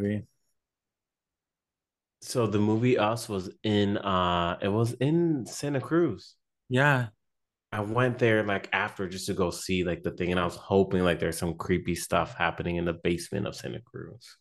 movie? So the movie Us was in uh it was in Santa Cruz. Yeah. I went there like after just to go see like the thing and I was hoping like there's some creepy stuff happening in the basement of Santa Cruz.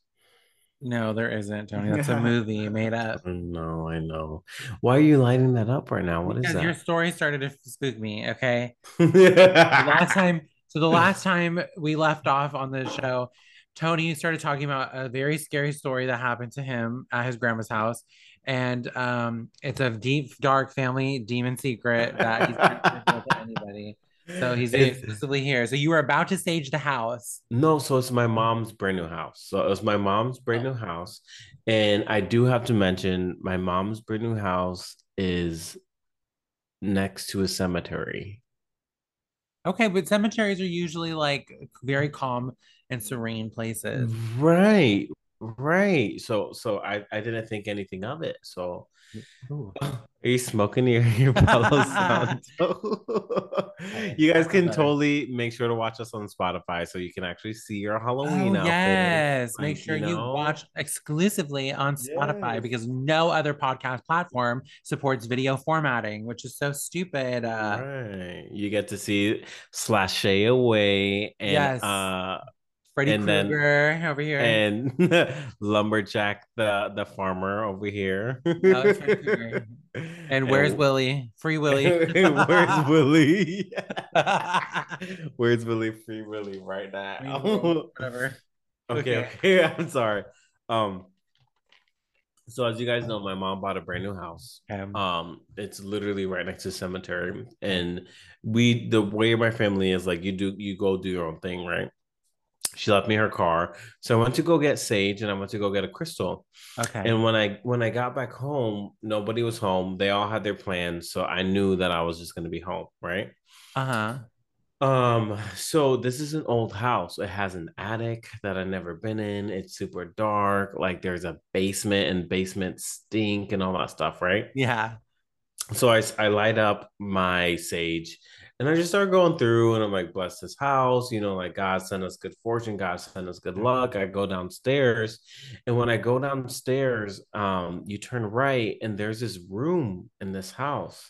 No, there isn't, Tony. That's a movie made up. No, I know. Why are you lighting that up right now? What is Because that? your story started to spook me, okay? Last time, so the last time we left off on the show, Tony started talking about a very scary story that happened to him at his grandma's house. And um, it's a deep, dark family demon secret that he's not going to tell to anybody. So he's exclusively here. So you were about to stage the house. No, so it's my mom's brand new house. So it was my mom's brand new house. And I do have to mention my mom's brand new house is next to a cemetery. Okay, but cemeteries are usually like very calm and serene places. Right, right. So so I, I didn't think anything of it. So Ooh. Are you smoking your, your Palo Santo? you guys can totally make sure to watch us on Spotify so you can actually see your Halloween Oh, outfit. yes. Make sure you you watch exclusively on Spotify Yes. because no other podcast platform supports video formatting, which is so stupid. Uh, right. You get to see Slash Away and Yes. uh Freddy And then- Krueger over here. and Lumberjack the the farmer over here. Krueger. and where's Willie? Free Willie. Where's Willie? Where's Willie? Free Willie right now. Whatever. okay, okay. I'm sorry. Um. So as you guys know, my mom bought a brand new house. Um, Um, it's literally right next to cemetery, and we the way my family is like you do you go do your own thing, right? She left me her car, so I went to go get sage, and I went to go get a crystal. okay. And when I when I got back home, nobody was home. They all had their plans, so I knew that I was just gonna be home, right? Uh huh. Um, so this is an old house. It has an attic that I've never been in. It's super dark. Like there's a basement and basement stink and all that stuff, right? Yeah. So I I light up my sage and I just start going through and I'm like, bless this house, you know, like God send us good fortune, God send us good luck. I go downstairs, and when I go downstairs, um, you turn right, and there's this room in this house,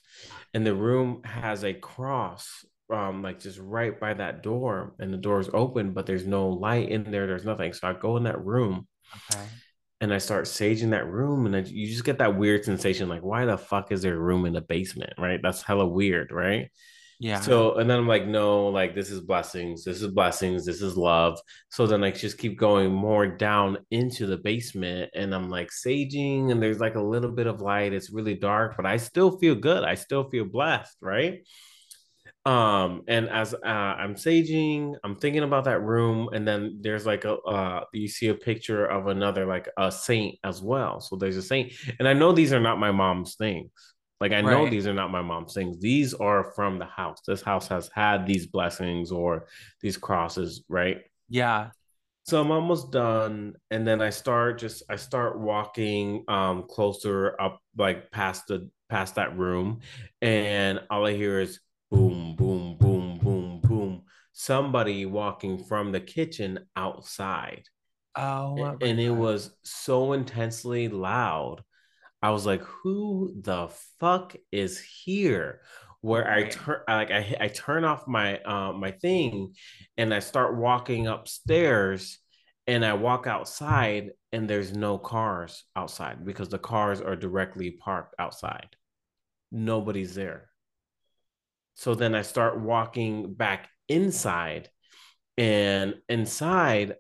and the room has a cross, um, like just right by that door, and the door is open, but there's no light in there, there's nothing. So I go in that room Okay. And I start saging that room, and I, you just get that weird sensation, like, why the fuck is there a room in the basement, right? That's hella weird, right? Yeah. So, and then I'm like, no, like this is blessings, this is blessings, this is love. So then I just keep going more down into the basement, and I'm like saging, and there's like a little bit of light. It's really dark, but I still feel good. I still feel blessed, right? Um, and as uh, I'm saging, I'm thinking about that room, and then there's like a uh, you see a picture of another like a saint as well. So there's a saint, and I know these are not my mom's things. Like I know these are not my mom's things. These are from the house. This house has had these blessings or these crosses, right? yeah. So I'm almost done, and then I start just I start walking um closer up, like past the past that room, and all I hear is boom, boom, boom, boom, boom. Somebody walking from the kitchen outside, Oh. and it was so intensely loud. I was like, "Who the fuck is here?" Where I turn, like I I turn off my uh, my thing, and I start walking upstairs, and I walk outside, and there's no cars outside because the cars are directly parked outside. Nobody's there. So then I start walking back inside, and inside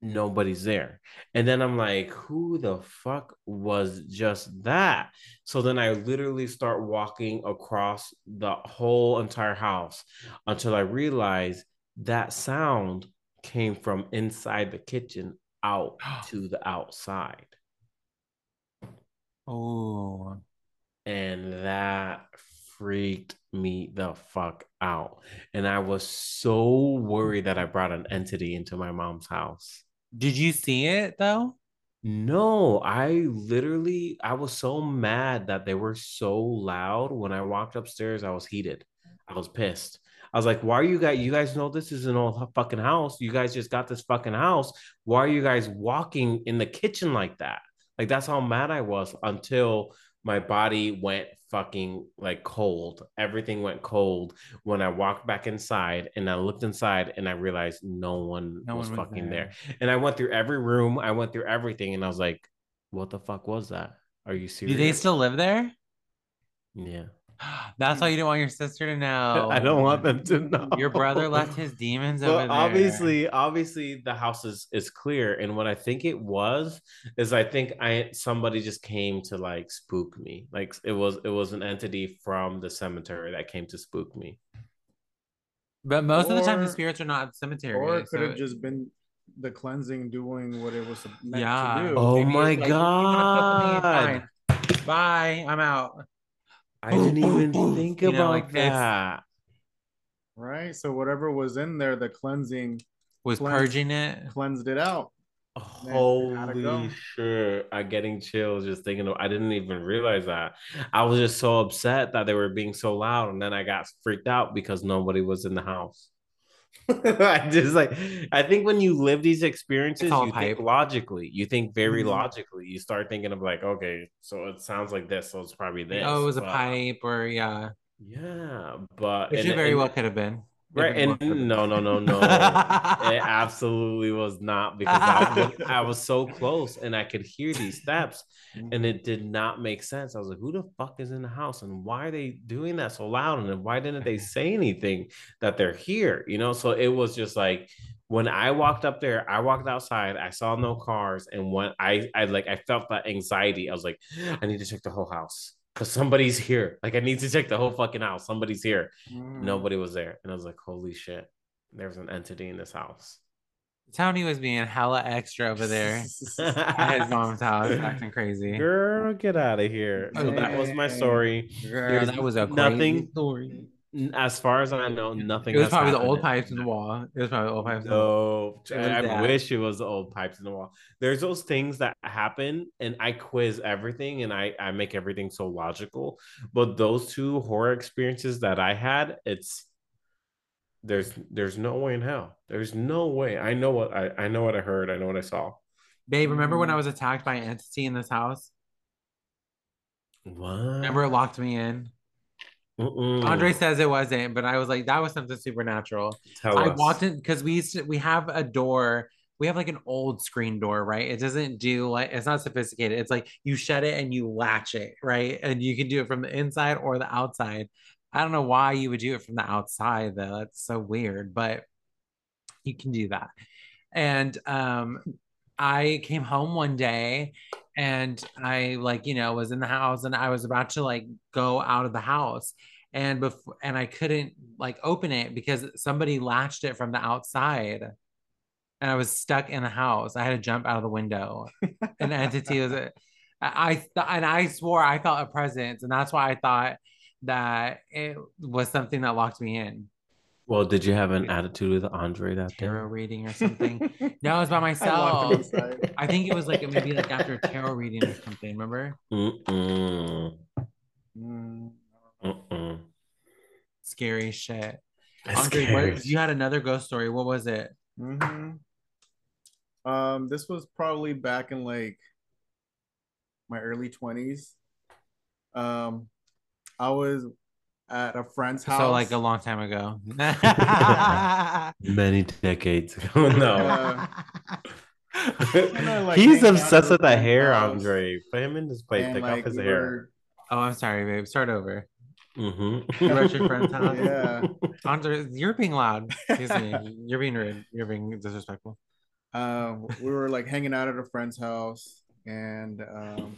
nobody's there. And then I'm like, who the fuck was just that? So then I literally start walking across the whole entire house until I realize that sound came from inside the kitchen out to the outside. Oh. And that freaked me the fuck out. And I was so worried that I brought an entity into my mom's house. Did you see it though? No, I literally I was so mad that they were so loud. When I walked upstairs, I was heated. I was pissed. I was like, why are you guys? You guys know this is an old fucking house. You guys just got this fucking house. Why are you guys walking in the kitchen like that? Like that's how mad I was until my body went fucking like cold. Everything went cold when I walked back inside and I looked inside and I realized no one no was one fucking there. there. And I went through every room, I went through everything, and I was like, what the fuck was that? Are you serious? Do they still live there? Yeah. That's why mm. you don't want your sister to know. I don't want them to know. Your brother left his demons well, over there. Obviously, obviously the house is is clear. And what I think it was is I think I somebody just came to like spook me. Like it was it was an entity from the cemetery that came to spook me. But most or, of the time the spirits are not cemetery. Or it could so... have just been the cleansing doing what it was meant yeah. to do. Oh Maybe my like, god. Bye. I'm out. I didn't even think about know, like that. Right. So whatever was in there, the cleansing was cleansed, purging it, cleansed it out. Holy shit! I'm getting chills just thinking of I didn't even realize that. I was just so upset that they were being so loud, and then I got freaked out because nobody was in the house. I just like I think when you live these experiences, you think logically. You think very mm-hmm. logically. You start thinking of like, okay, so it sounds like this, so it's probably this. Oh, it was but, a pipe, or yeah, yeah. But it very and, well could have been. Right, and no, no, no, no, it absolutely was not because I was, I was so close and I could hear these steps, and it did not make sense. I was like, "Who the fuck is in the house, and why are they doing that so loud? And why didn't they say anything that they're here?" You know, so it was just like when I walked up there, I walked outside, I saw no cars, and when I, I like, I felt that anxiety. I was like, I need to check the whole house because somebody's here. Like I need to check the whole fucking house. Somebody's here. Mm. Nobody was there. And I was like, holy shit, there's an entity in this house. Tony was being hella extra over there at his mom's house, acting crazy. Girl, get out of here. So that was my story. Girl, that was a nothing story. As far as I know, nothing. It was probably the old pipes in the wall. It was probably the old pipes. No, I that. wish it was the old pipes in the wall. There's those things that happen, and I quiz everything, and I I make everything so logical. But those two horror experiences that I had, it's there's there's no way in hell. There's no way. I know what I I know what I heard. I know what I saw. Babe, remember when I was attacked by an entity in this house? What? Remember it locked me in? Mm-mm. Andre says it wasn't, but I was like, that was something supernatural. Tell I us. walked in because we used to, we have a door. We have like an old screen door, right? It doesn't do like it's not sophisticated. It's like you shut it and you latch it, right? And you can do it from the inside or the outside. I don't know why you would do it from the outside though. That's so weird, but you can do that. And um I came home one day and I like, you know, was in the house and I was about to like go out of the house and before and I couldn't like open it because somebody latched it from the outside and I was stuck in the house. I had to jump out of the window. An entity was I, I and I swore I felt a presence and that's why I thought that it was something that locked me in. Well, did you have an attitude with Andre that day? tarot reading or something? no, I was by myself. I, I think it was like maybe like after a tarot reading or something. Remember? Mm-mm. Mm-mm. Scary shit. Andre, what, you had another ghost story. What was it? Mm-hmm. Um, this was probably back in like my early twenties. Um, I was at a friend's house. So like a long time ago. Many decades ago. No. like He's obsessed with the hair, house. Andre. Put him in this place. Take like, off his we hair. Were... Oh, I'm sorry, babe. Start over. Mm-hmm. You're at your friend's house. Yeah. Andre, you're being loud. Excuse me. You're being rude. You're being disrespectful. Um, we were like hanging out at a friend's house and um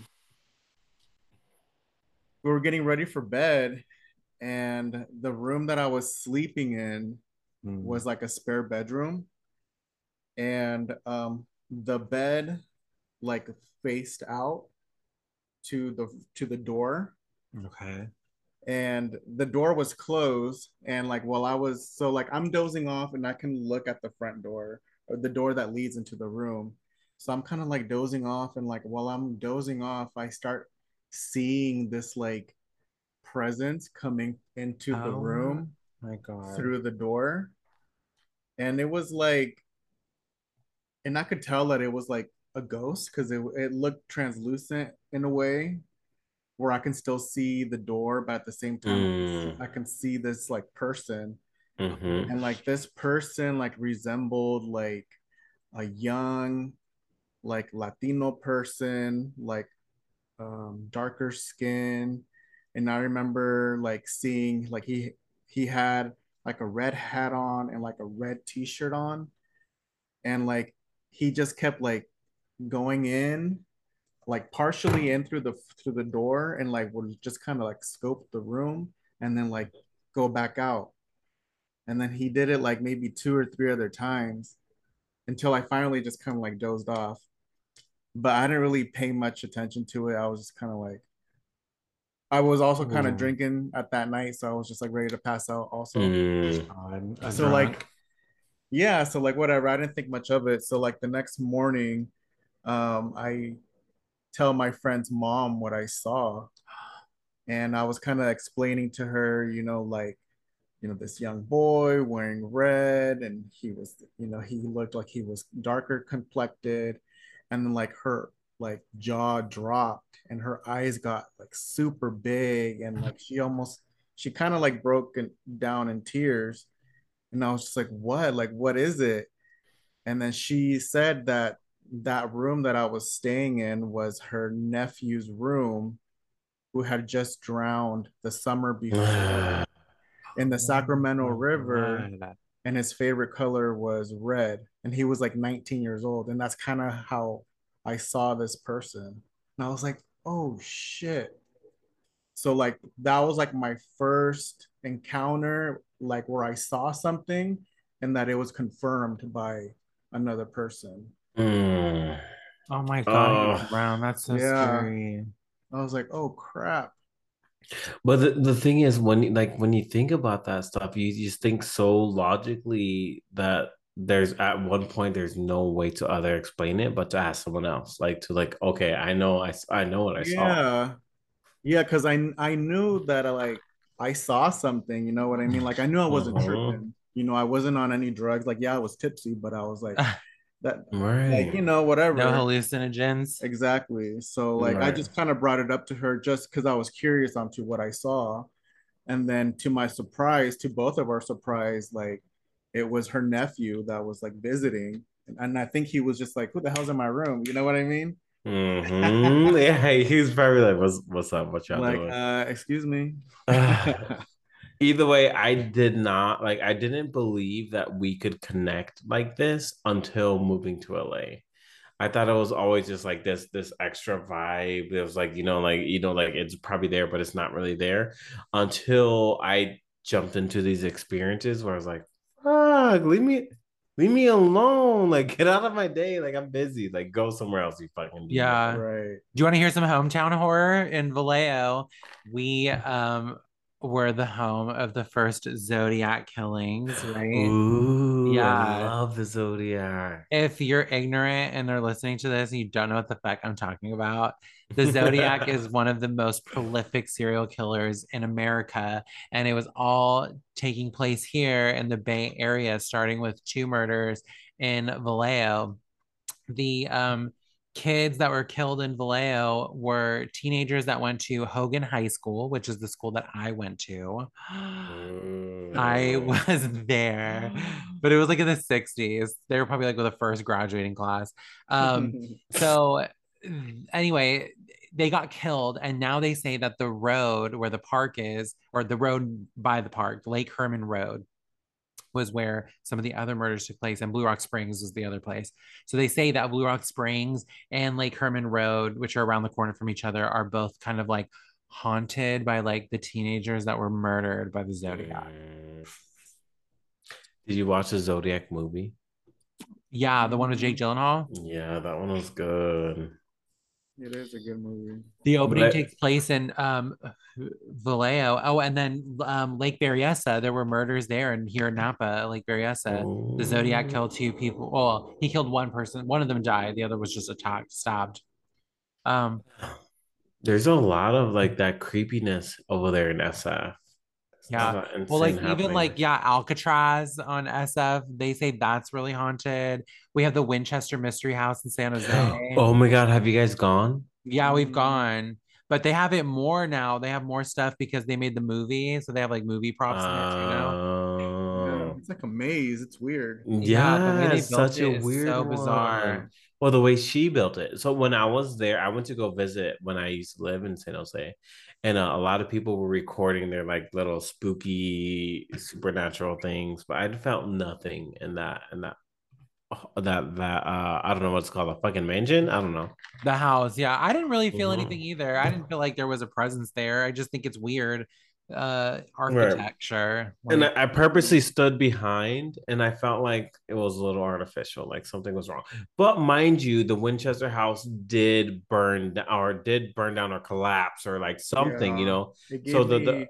we were getting ready for bed and the room that I was sleeping in mm. was like a spare bedroom, and um, the bed like faced out to the to the door. Okay. And the door was closed, and like while I was so like I'm dozing off, and I can look at the front door or the door that leads into the room. So I'm kind of like dozing off, and like while I'm dozing off, I start seeing this like presence coming into oh. the room My God. through the door. And it was like, and I could tell that it was like a ghost because it, it looked translucent in a way where I can still see the door, but at the same time, Mm. I can see this like person. Mhm. And like this person like resembled like a young, like Latino person, like um darker skin. And I remember like seeing like he he had like a red hat on and like a red t-shirt on. And like he just kept like going in like partially in through the through the door and like would just kind of like scope the room and then like go back out and then he did it like maybe two or three other times until i finally just kind of like dozed off but i didn't really pay much attention to it i was just kind of like i was also kind of Ooh. drinking at that night so i was just like ready to pass out also Mm. God, a so drunk. like yeah so like whatever i didn't think much of it so like the next morning um i tell my friend's mom what i saw. And i was kind of explaining to her you know like you know this young boy wearing red and he was you know he looked like he was darker complected. And then like her like jaw dropped and her eyes got like super big and like she almost she kind of like broke down in tears. And i was just like what? Like what is it? And then she said that that room that i was staying in was her nephew's room who had just drowned the summer before in the Sacramento Oh River, and his favorite color was red. And he was like 19 years old. And that's kind of how I saw this person. And I was like, oh shit. So, like, that was like my first encounter, like, where I saw something and that it was confirmed by another person. Mm. Oh my God, Oh. Brown, that's so Yeah. scary. I was like, oh crap. But the, the thing is, when you- like when you think about that stuff, you just think so logically that there's at one point there's no way to other explain it but to ask someone else, like to like, okay, I know i, I know what I saw. Yeah. Yeah, because I I knew that I like I saw something, you know what I mean? Like I knew I wasn't Mhm. tripping. You know, I wasn't on any drugs. Like, yeah, I was tipsy, but I was like that Right. like, you know, whatever. No hallucinogens. Exactly. So like I just kind of brought it up to her just because I was curious onto what I saw. And then to my surprise, to both of our surprise, like it was her nephew that was like visiting. And, and I think he was just like, who the hell's in my room? You know what I mean? Mhm. Yeah, he was probably like, "What's what's up? What y'all like, doing?" uh, excuse me. Either way, I did not like. I didn't believe that we could connect like this until moving to LA. I thought it was always just like this this extra vibe. It was like you know, like you know, like it's probably there, but it's not really there. Until I jumped into these experiences where I was like, "Fuck, leave me, leave me alone. Like get out of my day. Like I'm busy. Like go somewhere else. You fucking. Yeah. right. Do you want to hear some hometown horror in Vallejo? We um were the home of the first Zodiac killings, right? Ooh, Yeah. I love the Zodiac. If you're ignorant and they're listening to this and you don't know what the fuck I'm talking about, the Zodiac is one of the most prolific serial killers in America. And it was all taking place here in the Bay Area, starting with two murders in Vallejo. The um, kids that were killed in Vallejo were teenagers that went to Hogan High School, which is the school that I went to. I was there, but it was like in the 60s. They were probably like with the first graduating class. Um, so anyway, they got killed, and now they say that the road where the park is, or the road by the park, Lake Herman Road, was where some of the other murders took place, and Blue Rock Springs was the other place. So they say that Blue Rock Springs and Lake Herman Road, which are around the corner from each other, are both kind of like haunted by like the teenagers that were murdered by the Zodiac. Mm. Did you watch the Zodiac movie? Yeah, the one with Jake Gyllenhaal. Yeah, that one was good. It is a good movie. The opening But- takes place in um, Vallejo. Oh, and then um, Lake Berryessa. There were murders there, and here in Napa, Lake Berryessa, the Zodiac killed two people. Well, he killed one person. One of them died. The other was just attacked, stabbed. Um, There's a lot of like that creepiness over there in SF. Yeah. Well, like happening. even like yeah, Alcatraz on SF, they say that's really haunted. We have the Winchester Mystery House in San Jose. oh my god, have you guys gone? Yeah, we've gone. But they have it more now. They have more stuff because they made the movie, so they have like movie props uh, in it, you know. Yeah, it's like a maze. It's weird. Yeah, yeah such a weird, so bizarre. One. Well, the way she built it. So when I was there, I went to go visit when I used to live in San Jose, and uh, a lot of people were recording their like little spooky supernatural things, but I felt nothing in that in that that that uh I don't know what's called a fucking mansion. I don't know. The house, yeah. I didn't really feel mm-hmm. anything either. I didn't feel like there was a presence there. I just think it's weird uh architecture. Right. Like, and I, I, purposely stood behind and I felt like it was a little artificial, like something was wrong. But mind you, the Winchester house did burn or did burn down or collapse or like something, yeah. you know. So the, me, the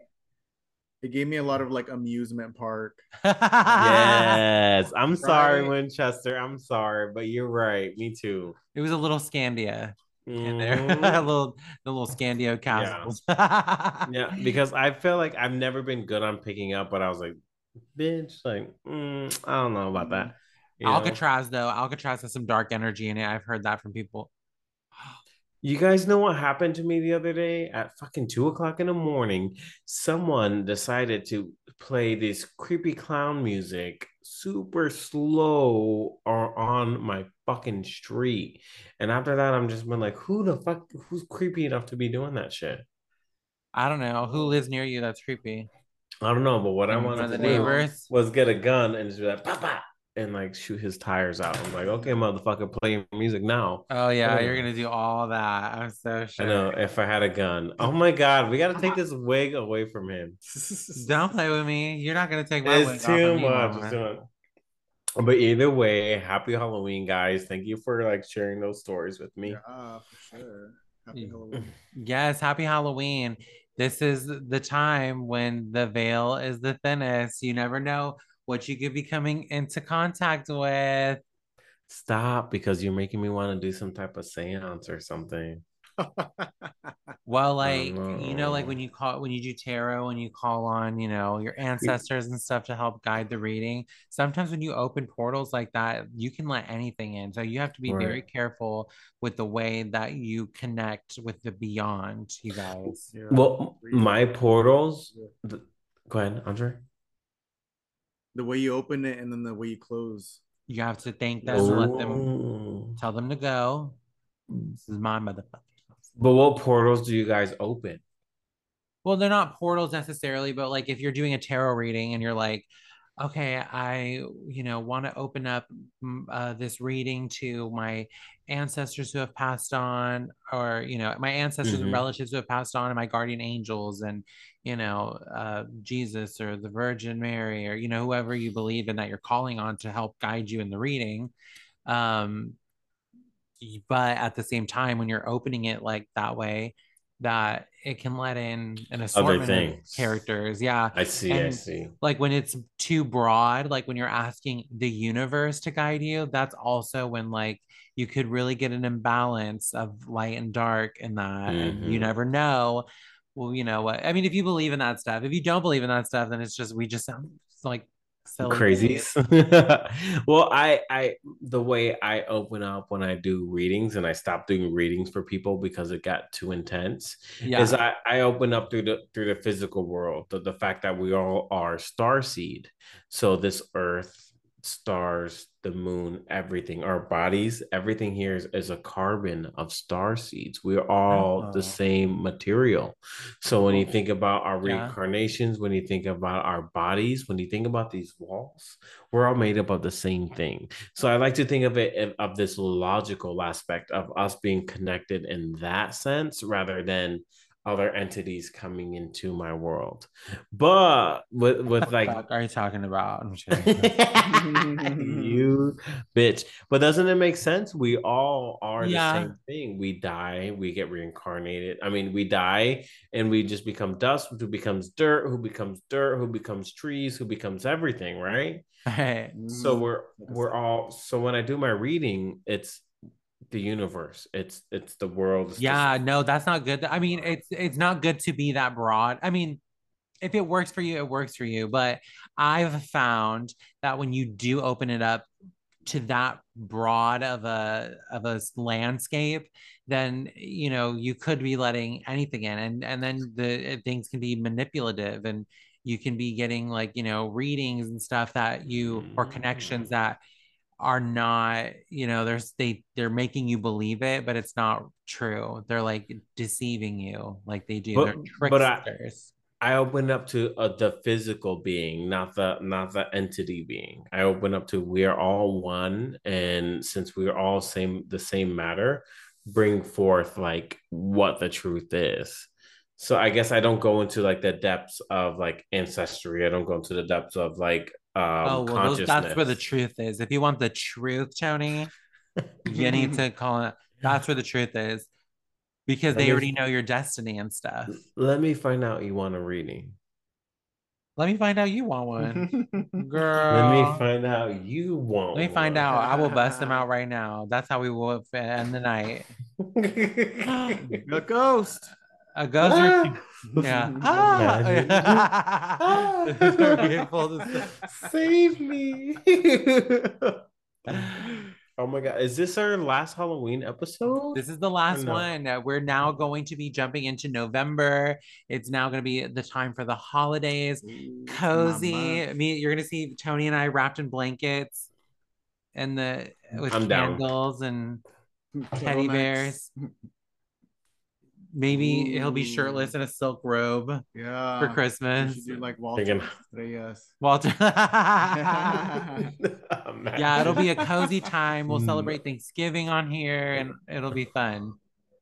it gave me a lot of like amusement park. yes. I'm right? sorry, Winchester. I'm sorry, but you're right. Me too. It was a little Scandia in there. A little the little Scandia castles. Yeah. yeah, because I feel like I've never been good on picking up, but I was like, bitch, like, mm, I don't know about that. You Alcatraz know? though, Alcatraz has some dark energy in it. I've heard that from people. You guys know what happened to me the other day at fucking two o'clock in the morning? Someone decided to play this creepy clown music super slow or on my fucking street. And after that, I'm just been like, who the fuck who's creepy enough to be doing that shit? I don't know. Who lives near you that's creepy? I don't know, but what I wanted to do was get a gun and just be like, papa, and like shoot his tires out. I'm like, okay, motherfucker, play music now. Oh yeah, you're gonna do all that. I'm so sure. I know. If I had a gun, oh my god, we gotta take this wig away from him. Don't play with me. You're not gonna take my it's wig too off much. But either way, happy Halloween, guys. Thank you for like sharing those stories with me. Yeah, for sure. Happy mm. Halloween. Yes, happy Halloween. This is the time when the veil is the thinnest. You never know what you could be coming into contact with. Stop because you're making me want to do some type of seance or something. well, like know. you know, like when you call when you do tarot and you call on, you know, your ancestors and stuff to help guide the reading. Sometimes when you open portals like that, you can let anything in. So you have to be right. very careful with the way that you connect with the beyond, you guys. Yeah. Well, my portals. The, go ahead, Andre the way you open it and then the way you close. You have to thank them and let them oh. tell them to go. This is my motherfucker. But what portals do you guys open? Well, they're not portals necessarily, but like if you're doing a tarot reading and you're like, okay, I, you know, want to open up uh, this reading to my ancestors who have passed on, or, you know, my ancestors mm-hmm. and relatives who have passed on, and my guardian angels, and, you know, uh, Jesus or the Virgin Mary, or, you know, whoever you believe in that you're calling on to help guide you in the reading. Um, but at the same time, when you're opening it like that way, that it can let in an assortment of characters. Yeah. I see. And I see. Like when it's too broad, like when you're asking the universe to guide you, that's also when like you could really get an imbalance of light and dark in that. Mm-hmm. And you mm-hmm. never know. Well, you know what? I mean, if you believe in that stuff, if you don't believe in that stuff, then it's just we just sound like crazies well i i the way i open up when i do readings and i stop doing readings for people because it got too intense yeah. is i i open up through the through the physical world the, the fact that we all are star seed. So this earth stars, the moon, everything, our bodies, everything here is, is a carbon of star seeds. We're all the uh-huh. same material. So when you think about our reincarnations, yeah. when you think about our bodies, when you think about these walls, we're all made up of the same thing. So I like to think of it of this logical aspect of us being connected in that sense rather than other entities coming into my world. But with with like are you talking about? bitch. But doesn't it make sense? We all are yeah. the same thing. We die, we get reincarnated. I mean, we die and we just become dust, who becomes dirt, who becomes dirt, who becomes trees, who becomes everything, right? so mm-hmm. we're we're all so when I do my reading, it's the universe. It's it's the world. It's yeah, just... no, that's not good. I mean, it's it's not good to be that broad. I mean, if it works for you, it works for you. But I've found that when you do open it up to that broad of a of a landscape, then you know you could be letting anything in, and and then the things can be manipulative, and you can be getting like you know readings and stuff that you or connections Mm. that are not you know there's they they're making you believe it but it's not true. They're like deceiving you like they do. But- they're but I- tricksters I open up to uh, the physical being, not the not the entity being. I open up to we are all one, and since we are all same the same matter, bring forth like what the truth is. So I guess I don't go into like the depths of like ancestry. I don't go into the depths of like um oh well those, consciousness. that's where the truth is if you want the truth tony you need to call it that's where the truth is because Let they me- already know your destiny and stuff Let me find out you want a reading. let me find out you want one girl Let me find out you want. let me find one. out i will bust them out right now that's how we will end the night The ghost. a ghost Ah. Yeah. Imagine. Ah. Sorry, pull this- Save me. Oh my god. Is this our last Halloween episode? This is the last no. one. We're now mm. going to be jumping into November. It's now going to be the time for the holidays. Cozy. Mama. Me, you're going to see Tony and I wrapped in blankets and the mm, with I'm down. candles and teddy Turtlenecks. bears. Maybe he'll be shirtless in a silk robe Yeah. for Christmas. should do like Walter Thinking- Estrellas. Walter. Yeah, it'll be a cozy time. We'll Mm. celebrate Thanksgiving on here and it'll be fun.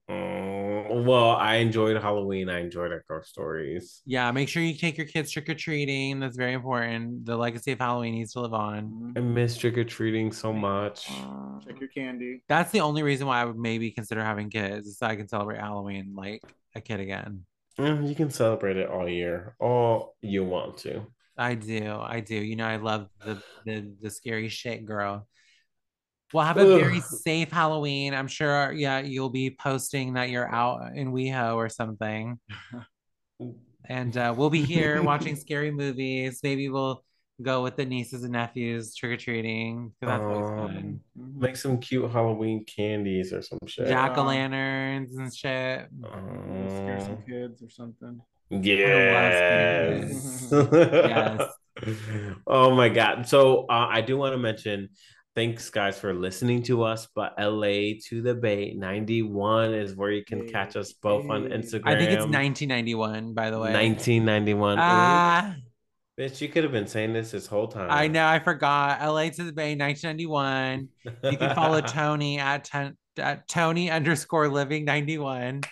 Mm, well, I enjoyed Halloween. I enjoyed our ghost stories. Yeah, make sure you take your kids trick or treating. That's very important. The legacy of Halloween needs to live on. I miss trick or treating so much. Check your candy. That's the only reason why I would maybe consider having kids, is so I can celebrate Halloween like a kid again. Mm, You can celebrate it all year, all you want to. I do, I do. You know, I love the the, the scary shit, girl. Well, have a very safe Halloween. I'm sure, yeah, you'll be posting that you're out in WeHo or something. And uh, we'll be here watching scary movies. Maybe we'll go with the nieces and nephews trick or treating. That's always Aw. fun. Mhm. Make some cute Halloween candies or some shit. Jack o' lanterns and shit. We'll scare some kids or something. Yes. Yes. Oh my God. So uh, I do want to mention thanks, guys, for listening to us. But LA to the Bay 91 is where you can catch us both on Instagram. I think it's 1991, by the way. 1991. Ah, Bitch, you could have been saying this this whole time. I know, I forgot. LA to the Bay, 1991. You can follow Tony at, ten, at Tony underscore living 91.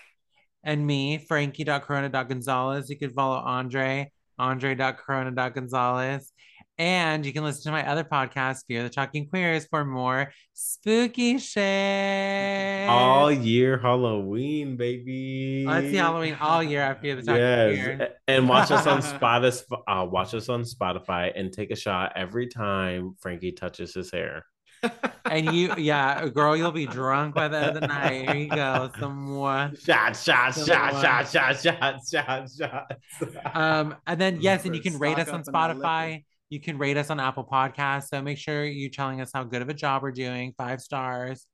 And me, Frankie.corona.gonzalez. You can follow Andre, Andre.corona.gonzalez. And you can listen to my other podcast, Fear the Talking Queers, for more spooky shit. all year Halloween, baby. Let's see Halloween all year at Fear the Talking Yes, Queers. and watch us on Spotify. Uh, watch us on Spotify and take a shot every time Frankie touches his hair. And you, yeah, girl, you'll be drunk by the end of the night. Here you go. Some more. Shot, shot, Some shot, more. shot, shot, shot, shot, shot. Um, and then yes, and you can rate us on up in Spotify. You can rate us on Apple Podcasts. So make sure you're telling us how good of a job we're doing, five stars,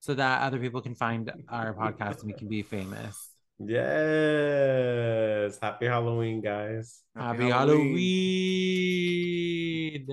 so that other people can find our podcast and we can be famous. Yes. Happy Halloween, guys. Happy Halloween.